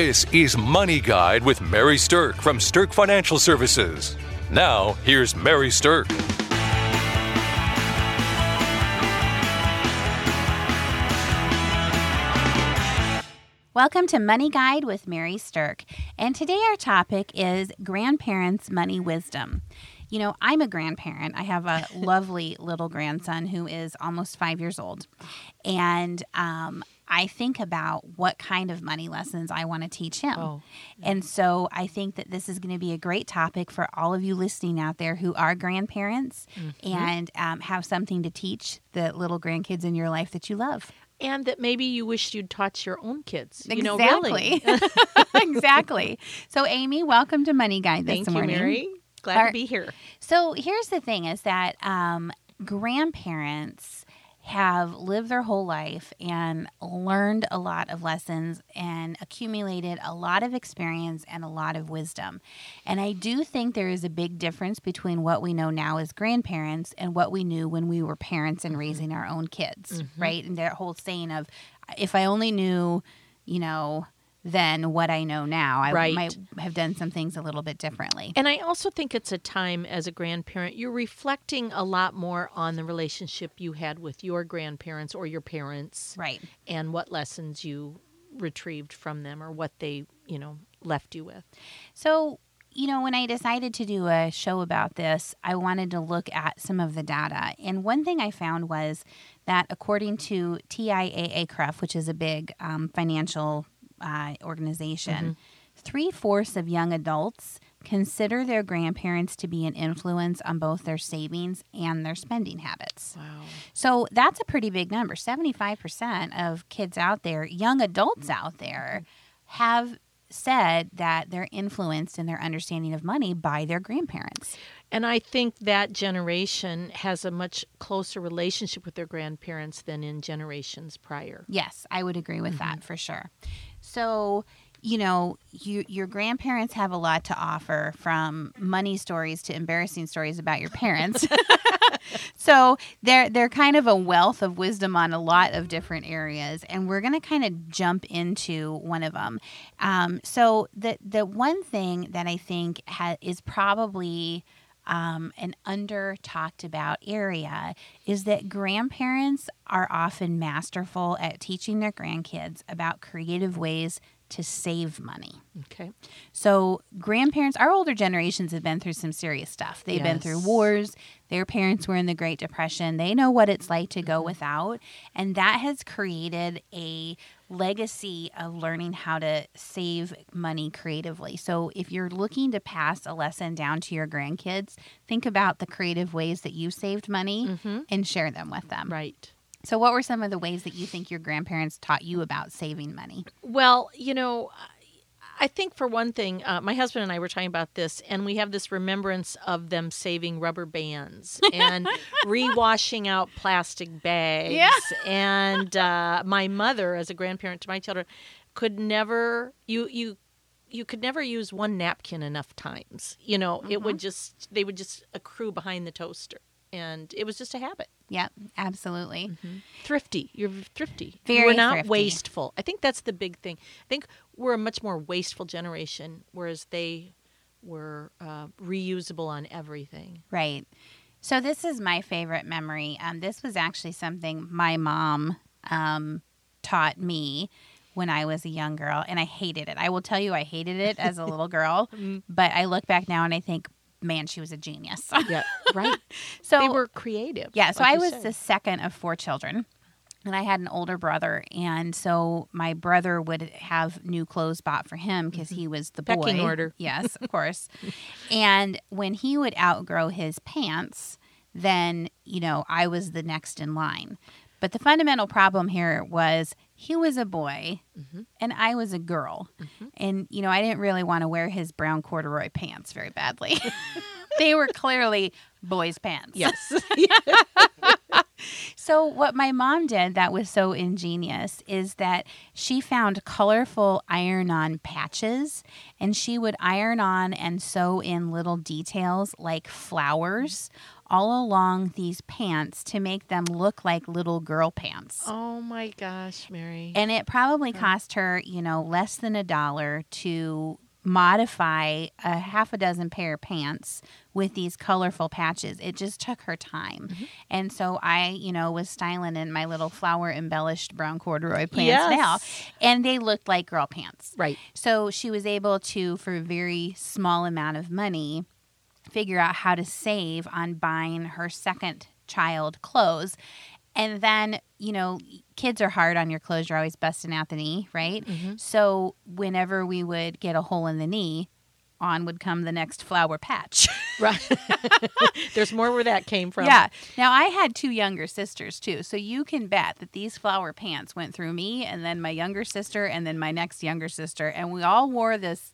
This is Money Guide with Mary Sterk from Sterk Financial Services. Now, here's Mary Sterk. Welcome to Money Guide with Mary Sterk. And today our topic is grandparents' money wisdom. You know, I'm a grandparent. I have a lovely little grandson who is almost five years old. And um, I think about what kind of money lessons I want to teach him. Oh. And so I think that this is going to be a great topic for all of you listening out there who are grandparents Mm-hmm. and um, have something to teach the little grandkids in your life that you love. And that maybe you wished you'd taught your own kids. You know, exactly. really. exactly. So, Amy, welcome to Money Guide this Thank you, morning. Mary. Glad Our- to be here. So, here's the thing: is that um, grandparents have lived their whole life and learned a lot of lessons and accumulated a lot of experience and a lot of wisdom. And I do think there is a big difference between what we know now as grandparents and what we knew when we were parents and mm-hmm. raising our own kids, mm-hmm. right? And that whole saying of, if I only knew, you know, then what I know now, I Right. might have done some things a little bit differently. And I also think it's a time as a grandparent, you're reflecting a lot more on the relationship you had with your grandparents or your parents Right. and what lessons you retrieved from them or what they, you know, left you with. So, you know, when I decided to do a show about this, I wanted to look at some of the data. And one thing I found was that according to TIAA-CREF, which is a big um, financial uh, organization, three fourths of young adults consider their grandparents to be an influence on both their savings and their spending habits. Wow. So that's a pretty big number. 75% of kids out there, young adults out there, have said that they're influenced in their understanding of money by their grandparents. And I think that generation has a much closer relationship with their grandparents than in generations prior. Yes, I would agree with that for sure. So, you know, you, your grandparents have a lot to offer from money stories to embarrassing stories about your parents. so they're they're kind of a wealth of wisdom on a lot of different areas, and we're going to kind of jump into one of them. Um, so the the one thing that I think ha- is probably um, an under talked about area is that grandparents are often masterful at teaching their grandkids about creative ways to save money. Okay. So, grandparents, our older generations have been through some serious stuff. They've been through wars. Their parents were in the Great Depression. They know what it's like to Mm-hmm. go without. And that has created a legacy of learning how to save money creatively. So, if you're looking to pass a lesson down to your grandkids, think about the creative ways that you saved money and share them with them. Mm-hmm. Right. So, what were some of the ways that you think your grandparents taught you about saving money? Well, you know, I think for one thing, uh, my husband and I were talking about this, and we have this remembrance of them saving rubber bands and rewashing out plastic bags. Yeah. And uh, my mother, as a grandparent to my children, could never you you you could never use one napkin enough times. You know, it Mm-hmm. would just they would just accrue behind the toaster, and it was just a habit. Yep, absolutely. thrifty. You're thrifty. Very We're not thrifty. wasteful. I think that's the big thing. I think we're a much more wasteful generation, whereas they were uh, reusable on everything. Right. So this is my favorite memory. Um, this was actually something my mom um, taught me when I was a young girl, and I hated it. I will tell you, I hated it as a little girl. But I look back now and I think, man, she was a genius. Yeah, right. so they were creative. yeah, so like I was said. the second of four children. And I had an older brother, and so my brother would have new clothes bought for him because he was the boy. Mm-hmm. Pecking order. Yes, of course. and when he would outgrow his pants, then you know I was the next in line. But the fundamental problem here was he was a boy Mm-hmm. and I was a girl, and you know I didn't really want to wear his brown corduroy pants very badly. they were clearly boys' pants. Yes. So, what my mom did that was so ingenious is that she found colorful iron on patches and she would iron on and sew in little details like flowers all along these pants to make them look like little girl pants. Oh my gosh, Mary. And it probably cost her, you know, less than a dollar to modify a half a dozen pair of pants with these colorful patches. It just took her time. Mm-hmm. And so I, you know, was styling in my little flower embellished brown corduroy pants Yes. now, and they looked like girl pants. right. So she was able to, for a very small amount of money, figure out how to save on buying her second child clothes. And then, you know, kids are hard on your clothes. You're always busting out the knee, right? Mm-hmm. So whenever we would get a hole in the knee, on would come the next flower patch. Right. There's more where that came from. Yeah. Now I had two younger sisters too, so you can bet that these flower pants went through me, and then my younger sister, and then my next younger sister, and we all wore this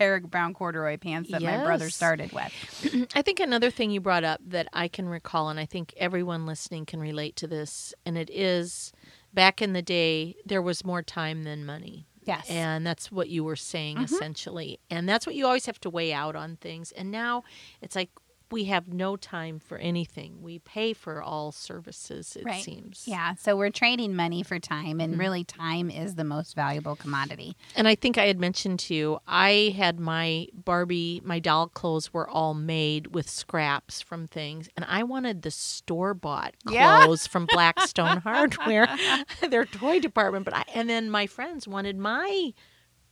pair of brown corduroy pants that my brother started with. I think another thing you brought up that I can recall, and I think everyone listening can relate to this, and it is back in the day, there was more time than money. Yes. And that's what you were saying mm-hmm. essentially. And that's what you always have to weigh out on things. And now it's like we have no time for anything. We pay for all services, it right. seems. Yeah. So we're trading money for time, and mm-hmm. really, time is the most valuable commodity. And I think I had mentioned to you, I had my Barbie, my doll clothes were all made with scraps from things, and I wanted the store bought Yeah. clothes from Blackstone Hardware, their toy department. But I, and then my friends wanted my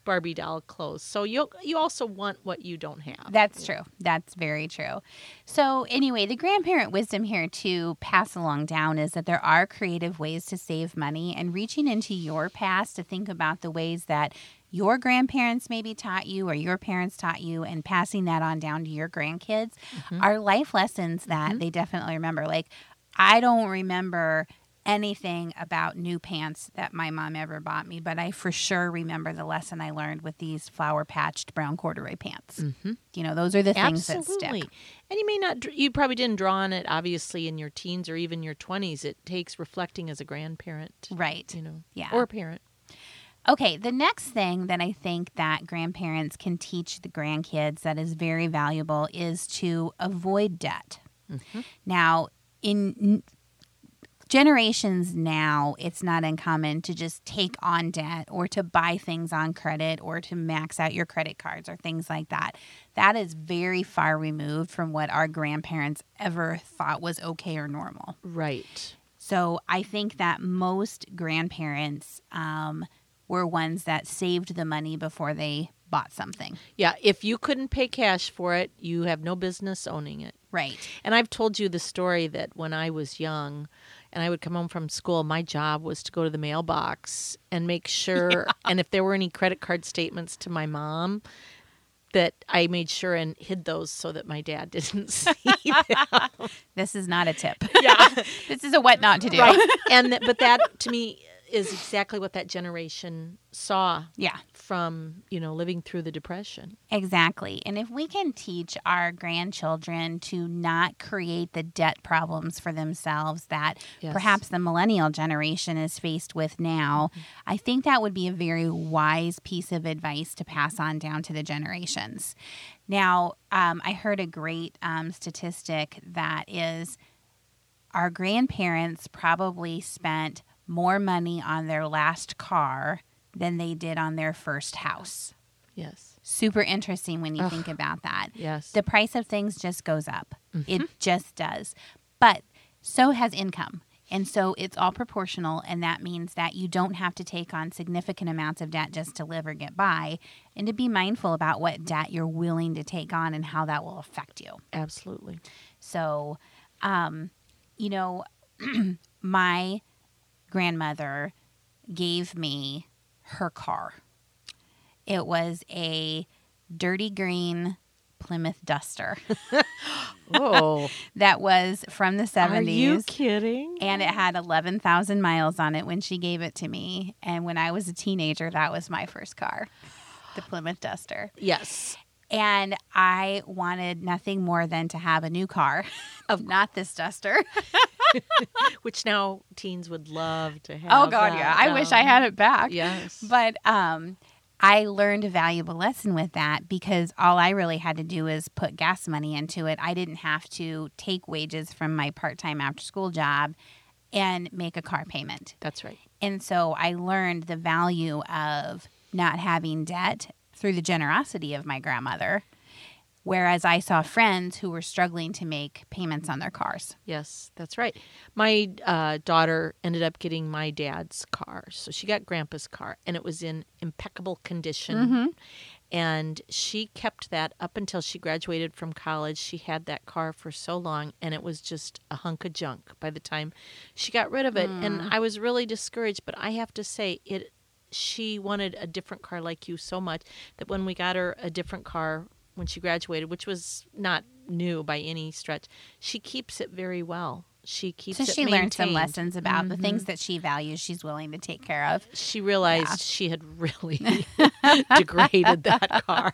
Barbie doll clothes. So you you also want what you don't have. That's true. That's very true. So, anyway, the grandparent wisdom here to pass along down is that there are creative ways to save money and reaching into your past to think about the ways that your grandparents maybe taught you or your parents taught you and passing that on down to your grandkids mm-hmm. are life lessons that mm-hmm. they definitely remember. Like, I don't remember anything about new pants that my mom ever bought me, but I for sure remember the lesson I learned with these flower patched brown corduroy pants. Mm-hmm. You know, those are the things Absolutely. that stick. And you may not, you probably didn't draw on it, obviously, in your teens or even your 20s. It takes reflecting as a grandparent, Right. you know, Yeah. or a parent. Okay, the next thing that I think that grandparents can teach the grandkids that is very valuable is to avoid debt. Now, in generations now, it's not uncommon to just take on debt or to buy things on credit or to max out your credit cards or things like that. That is very far removed from what our grandparents ever thought was okay or normal. Right. So I think that most grandparents um, were ones that saved the money before they bought something. Yeah. If you couldn't pay cash for it, you have no business owning it. Right. And I've told you the story that when I was young and I would come home from school, my job was to go to the mailbox and make sure, and if there were any credit card statements to my mom, that I made sure and hid those so that my dad didn't see them. This is not a tip. Yeah. this is a what not to do. right. And th- but that to me is exactly what that generation saw Yeah, from, you know, living through the depression. exactly. And if we can teach our grandchildren to not create the debt problems for themselves that Yes. perhaps the millennial generation is faced with now, I think that would be a very wise piece of advice to pass on down to the generations. Now, um, I heard a great um, statistic that is our grandparents probably spent more money on their last car than they did on their first house. Yes. Super interesting when you think about that. Yes. The price of things just goes up. It just does. But so has income. And so it's all proportional. And that means that you don't have to take on significant amounts of debt just to live or get by. And to be mindful about what debt you're willing to take on and how that will affect you. Absolutely. So, um, you know, my grandmother gave me her car. It was a dirty green Plymouth Duster Oh, that was from the 70s. are you kidding? and it had 11,000 miles on it when she gave it to me. And when I was a teenager, that was my first car, the Plymouth Duster. Yes. And I wanted nothing more than to have a new car, of not this duster. which now teens would love to have. oh God, that, yeah. I wish I um, had it back. Yes. But um, I learned a valuable lesson with that because all I really had to do is put gas money into it. I didn't have to take wages from my part time after school job and make a car payment. That's right. And so I learned the value of not having debt through the generosity of my grandmother. Whereas I saw friends who were struggling to make payments on their cars. Yes, that's right. My uh, daughter ended up getting my dad's car. So she got grandpa's car, and it was in impeccable condition. Mm-hmm. And she kept that up until she graduated from college. She had that car for so long, and it was just a hunk of junk by the time she got rid of it. And I was really discouraged. But I have to say, it. She wanted a different car like you so much that when we got her a different car when she graduated, which was not new by any stretch, she keeps it very well. She keeps So it she learned some lessons about the Mm-hmm. things that she values, she's willing to take care of. She realized Yeah. she had really degraded that car.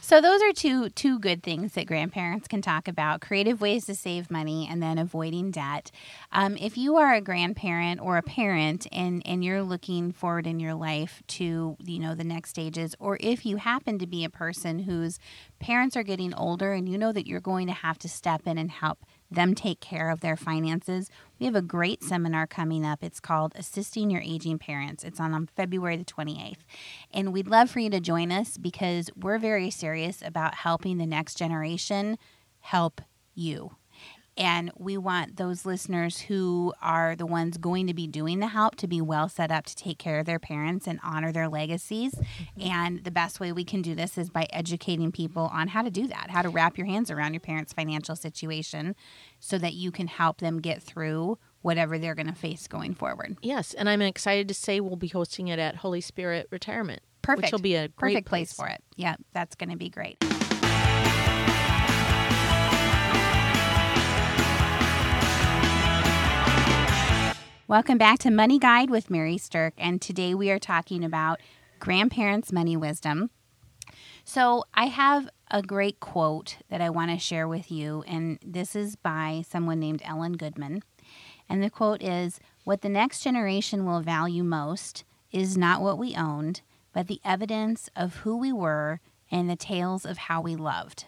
So those are two two good things that grandparents can talk about: creative ways to save money, and then avoiding debt. Um, if you are a grandparent or a parent, and and you're looking forward in your life to you know the next stages, or if you happen to be a person whose parents are getting older, and you know that you're going to have to step in and help them take care of their finances. We have a great seminar coming up. It's called Assisting Your Aging Parents. It's on, on February the 28th. And we'd love for you to join us because we're very serious about helping the next generation help you. And we want those listeners who are the ones going to be doing the help to be well set up to take care of their parents and honor their legacies. Mm-hmm. And the best way we can do this is by educating people on how to do that, how to wrap your hands around your parents' financial situation so that you can help them get through whatever they're going to face going forward. Yes, and I'm excited to say we'll be hosting it at Holy Spirit Retirement. Perfect. Which will be a great perfect place for it. Yeah, that's going to be great. Welcome back to Money Guide with Mary Sterk, and today we are talking about grandparents' money wisdom. So, I have a great quote that I want to share with you, and this is by someone named Ellen Goodman. And the quote is What the next generation will value most is not what we owned, but the evidence of who we were and the tales of how we loved.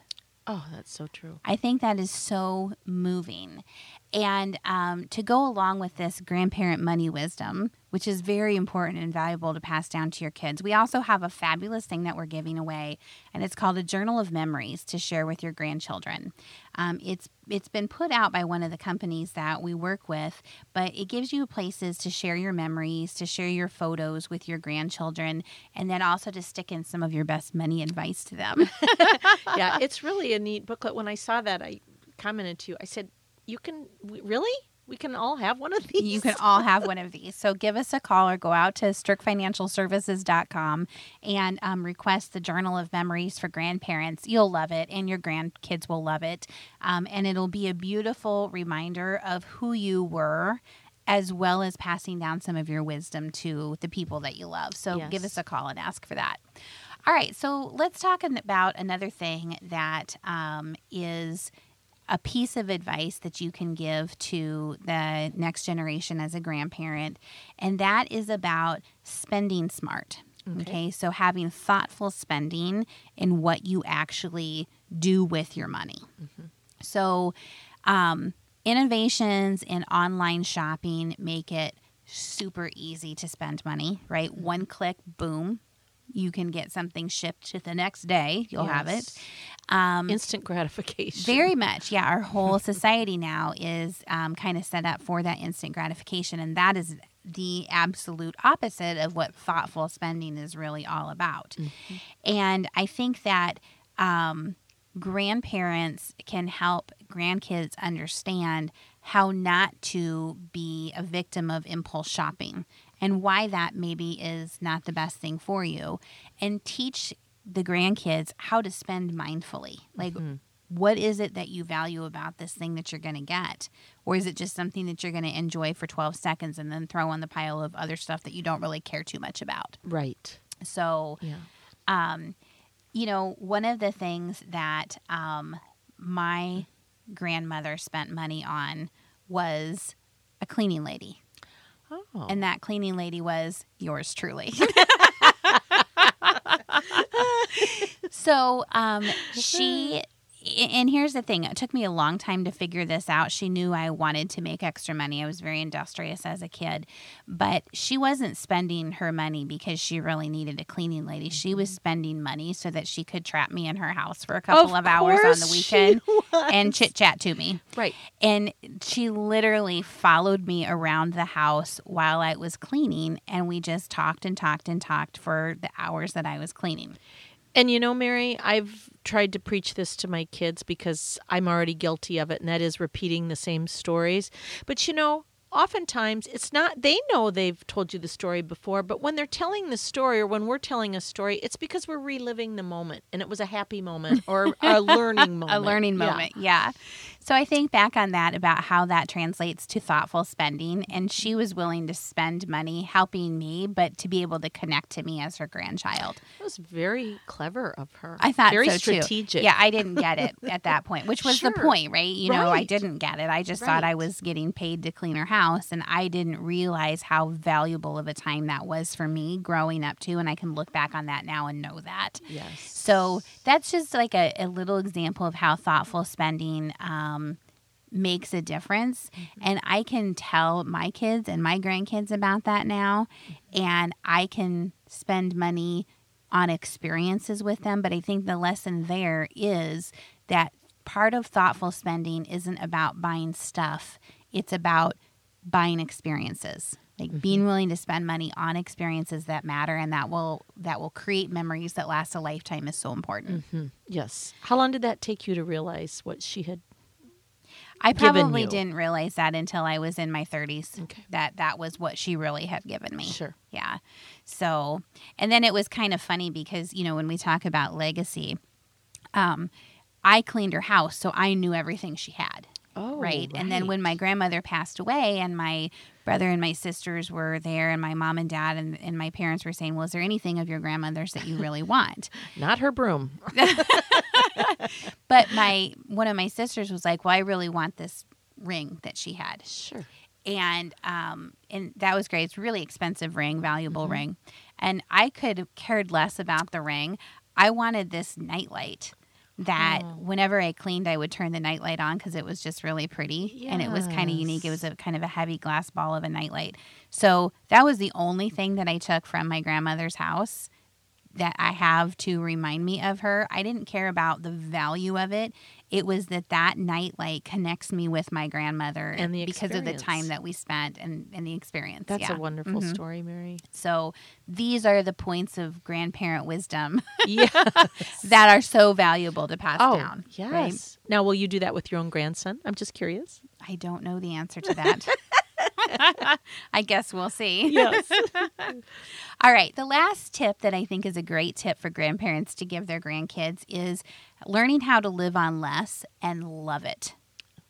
Oh, that's so true. I think that is so moving. And um, to go along with this grandparent money wisdom, which is very important and valuable to pass down to your kids, we also have a fabulous thing that we're giving away, and it's called a Journal of Memories to share with your grandchildren. Um, it's it's been put out by one of the companies that we work with, but it gives you places to share your memories, to share your photos with your grandchildren, and then also to stick in some of your best money advice to them. yeah, it's really a neat booklet. When I saw that, I commented to you. I said, "You can really? We can all have one of these." You can all have one of these. So give us a call or go out to sterkfinancialservices.com and um, request the Journal of Memories for grandparents. You'll love it, and your grandkids will love it. Um, and it'll be a beautiful reminder of who you were. As well as passing down some of your wisdom to the people that you love. So give us a call and ask for that. All right, so let's talk about another thing that um, is a piece of advice that you can give to the next generation as a grandparent, and that is about spending smart. Okay. so having thoughtful spending in what you actually do with your money. So, um, innovations in online shopping make it super easy to spend money, right? One click, boom, you can get something shipped to the next day. You'll have it. Um, Instant gratification. very much, yeah. Our whole society now is um, kind of set up for that instant gratification, and that is the absolute opposite of what thoughtful spending is really all about. And I think that um, grandparents can help grandkids understand how not to be a victim of impulse shopping and why that maybe is not the best thing for you and teach the grandkids how to spend mindfully like what is it that you value about this thing that you're going to get or is it just something that you're going to enjoy for 12 seconds and then throw on the pile of other stuff that you don't really care too much about right. so Yeah. um, you know, one of the things that um, my grandmother spent money on was a cleaning lady. Oh. And that cleaning lady was yours truly. so um, she and here's the thing it took me a long time to figure this out she knew i wanted to make extra money i was very industrious as a kid but she wasn't spending her money because she really needed a cleaning lady she was mm-hmm. spending money so that she could trap me in her house for a couple of, Of hours on the weekend and chit chat to me right. and she literally followed me around the house while I was cleaning. And we just talked and talked and talked for the hours that I was cleaning. And you know, Mary, I've tried to preach this to my kids because I'm already guilty of it, and that is repeating the same stories. But you know, oftentimes it's not, they know they've told you the story before, but when they're telling the story or when we're telling a story, it's because we're reliving the moment and it was a happy moment or a learning moment. A learning moment. Yeah. So I think back on that about how that translates to thoughtful spending. And she was willing to spend money helping me, but to be able to connect to me as her grandchild. That was very clever of her. I thought very so strategic. too. Yeah, I didn't get it at that point, which was the point, right? You know, I didn't get it. I just thought I was getting paid to clean her house, and I didn't realize how valuable of a time that was for me growing up too. And I can look back on that now and know that. Yes. So that's just like a, a little example of how thoughtful spending um, makes a difference. And I can tell my kids and my grandkids about that now. And I can spend money on experiences with them. But I think the lesson there is that part of thoughtful spending isn't about buying stuff, it's about buying experiences like being willing to spend money on experiences that matter and that will that will create memories that last a lifetime is so important Yes. How long did that take you to realize what she had? i probably didn't realize that until i was in my 30s Okay. that that was what she really had given me Sure. yeah so and then it was kind of funny because you know when we talk about legacy um i cleaned her house so i knew everything she had Oh, right? And then when my grandmother passed away and my brother and my sisters were there and my mom and dad and, and my parents were saying, Well, is there anything of your grandmother's that you really want? Not her broom. But my one of my sisters was like, Well, I really want this ring that she had. Sure. And um and that was great. It's a really expensive ring, valuable Mm-hmm. ring. And I could have cared less about the ring. I wanted this nightlight that Oh. whenever I cleaned, I would turn the nightlight on because it was just really pretty and it was kind of unique. It was a kind of a heavy glass ball of a nightlight. So that was the only thing that I took from my grandmother's house that I have to remind me of her. I didn't care about the value of it. It was that that nightlight connects me with my grandmother And the because of the time that we spent and, and the experience. That's yeah. a wonderful Mhm. story, Mary. So these are the points of grandparent wisdom Yeah. that are so valuable to pass oh, down. yes. right? Now, will you do that with your own grandson? I'm just curious. I don't know the answer to that. I guess we'll see. Yes. All right. The last tip that I think is a great tip for grandparents to give their grandkids is learning how to live on less and love it.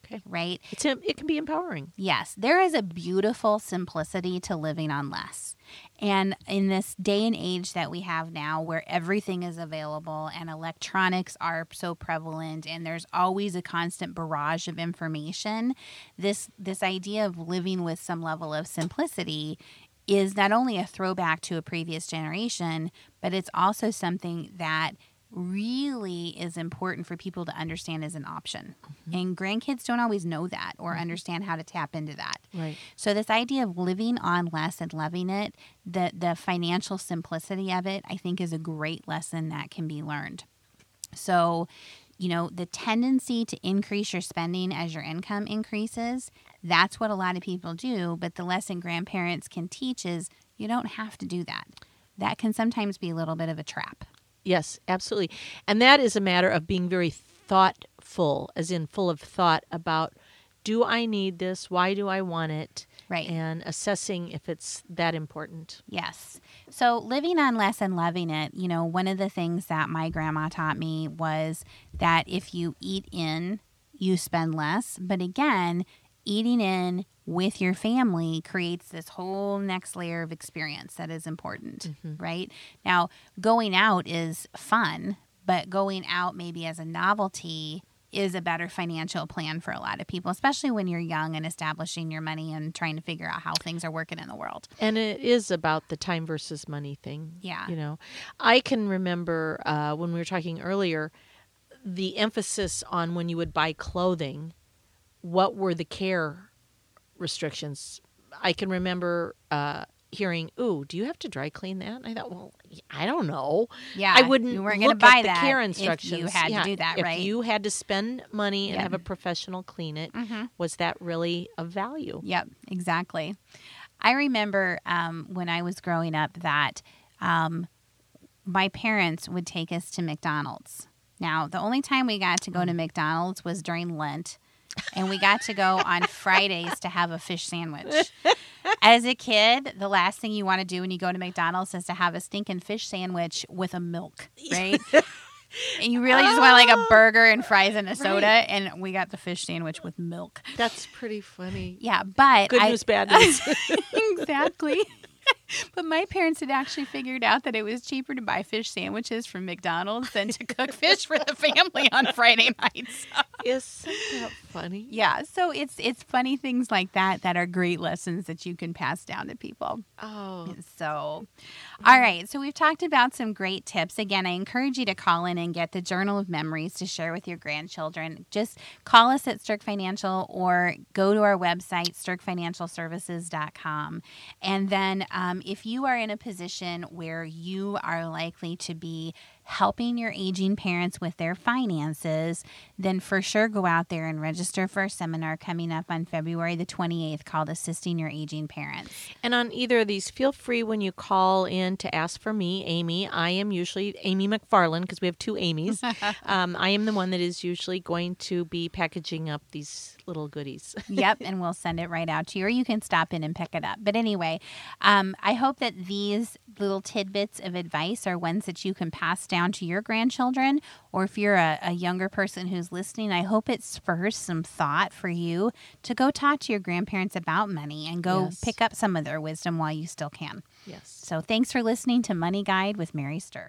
Okay. Right? It's it can be empowering. Yes, there is a beautiful simplicity to living on less. And in this day and age that we have now, where everything is available and electronics are so prevalent and there's always a constant barrage of information, this this idea of living with some level of simplicity is not only a throwback to a previous generation, but it's also something that really is important for people to understand as an option. Mm-hmm. And grandkids don't always know that or mm-hmm. understand how to tap into that. Right. So this idea of living on less and loving it, the the financial simplicity of it, I think is a great lesson that can be learned. So, you know, the tendency to increase your spending as your income increases, that's what a lot of people do, but the lesson grandparents can teach is you don't have to do that. That can sometimes be a little bit of a trap. Yes, absolutely. And that is a matter of being very thoughtful, as in full of thought about do I need this? Why do I want it? Right. And assessing if it's that important. Yes. So living on less and loving it, you know, one of the things that my grandma taught me was that if you eat in, you spend less. But again, eating in with your family creates this whole next layer of experience that is important, right? Now, going out is fun, but going out maybe as a novelty is a better financial plan for a lot of people, especially when you're young and establishing your money and trying to figure out how things are working in the world. And it is about the time versus money thing. Yeah. You know, I can remember uh, when we were talking earlier, the emphasis on when you would buy clothing, what were the care restrictions? I can remember uh, hearing, "Ooh, do you have to dry clean that?" And I thought, "Well, I don't know. Yeah, I wouldn't you weren't gonna buy the that care if you instructions. had to do that, if right? you had to spend money and Yep. have a professional clean it, Mm-hmm. was that really of value? Yep, exactly. I remember um, when I was growing up that um, my parents would take us to McDonald's. Now, the only time we got to go to McDonald's was during Lent, and we got to go on Fridays to have a fish sandwich. As a kid, the last thing you want to do when you go to McDonald's is to have a stinking fish sandwich with a milk, right? and you really just want like a burger and fries and a soda, and we got the fish sandwich with milk. That's pretty funny. Yeah, but Good I, news, bad news. exactly. but my parents had actually figured out that it was cheaper to buy fish sandwiches from McDonald's than to cook fish for the family on Friday nights. Isn't that funny? yeah, so it's it's funny things like that that are great lessons that you can pass down to people. Oh, So, all right. So, we've talked about some great tips. Again, I encourage you to call in and get the Journal of Memories to share with your grandchildren. Just call us at Sterk Financial or go to our website, sterkfinancialservices.com. And then, um, if you are in a position where you are likely to be helping your aging parents with their finances, then for sure go out there and register for a seminar coming up on February the 28th called Assisting Your Aging Parents. and on either of these, feel free when you call in to ask for me, Amy. I am usually Amy McFarland because we have two Amy's. um, I am the one that is usually going to be packaging up these little goodies. yep, and we'll send it right out to you, or you can stop in and pick it up. But anyway, um, I hope that these little tidbits of advice are ones that you can pass down to your grandchildren, or if you're a, a younger person who's listening, I hope it spurs some thought for you to go talk to your grandparents about money and go Yes. pick up some of their wisdom while you still can. yes. So thanks for listening to Money Guide with Mary Sterk.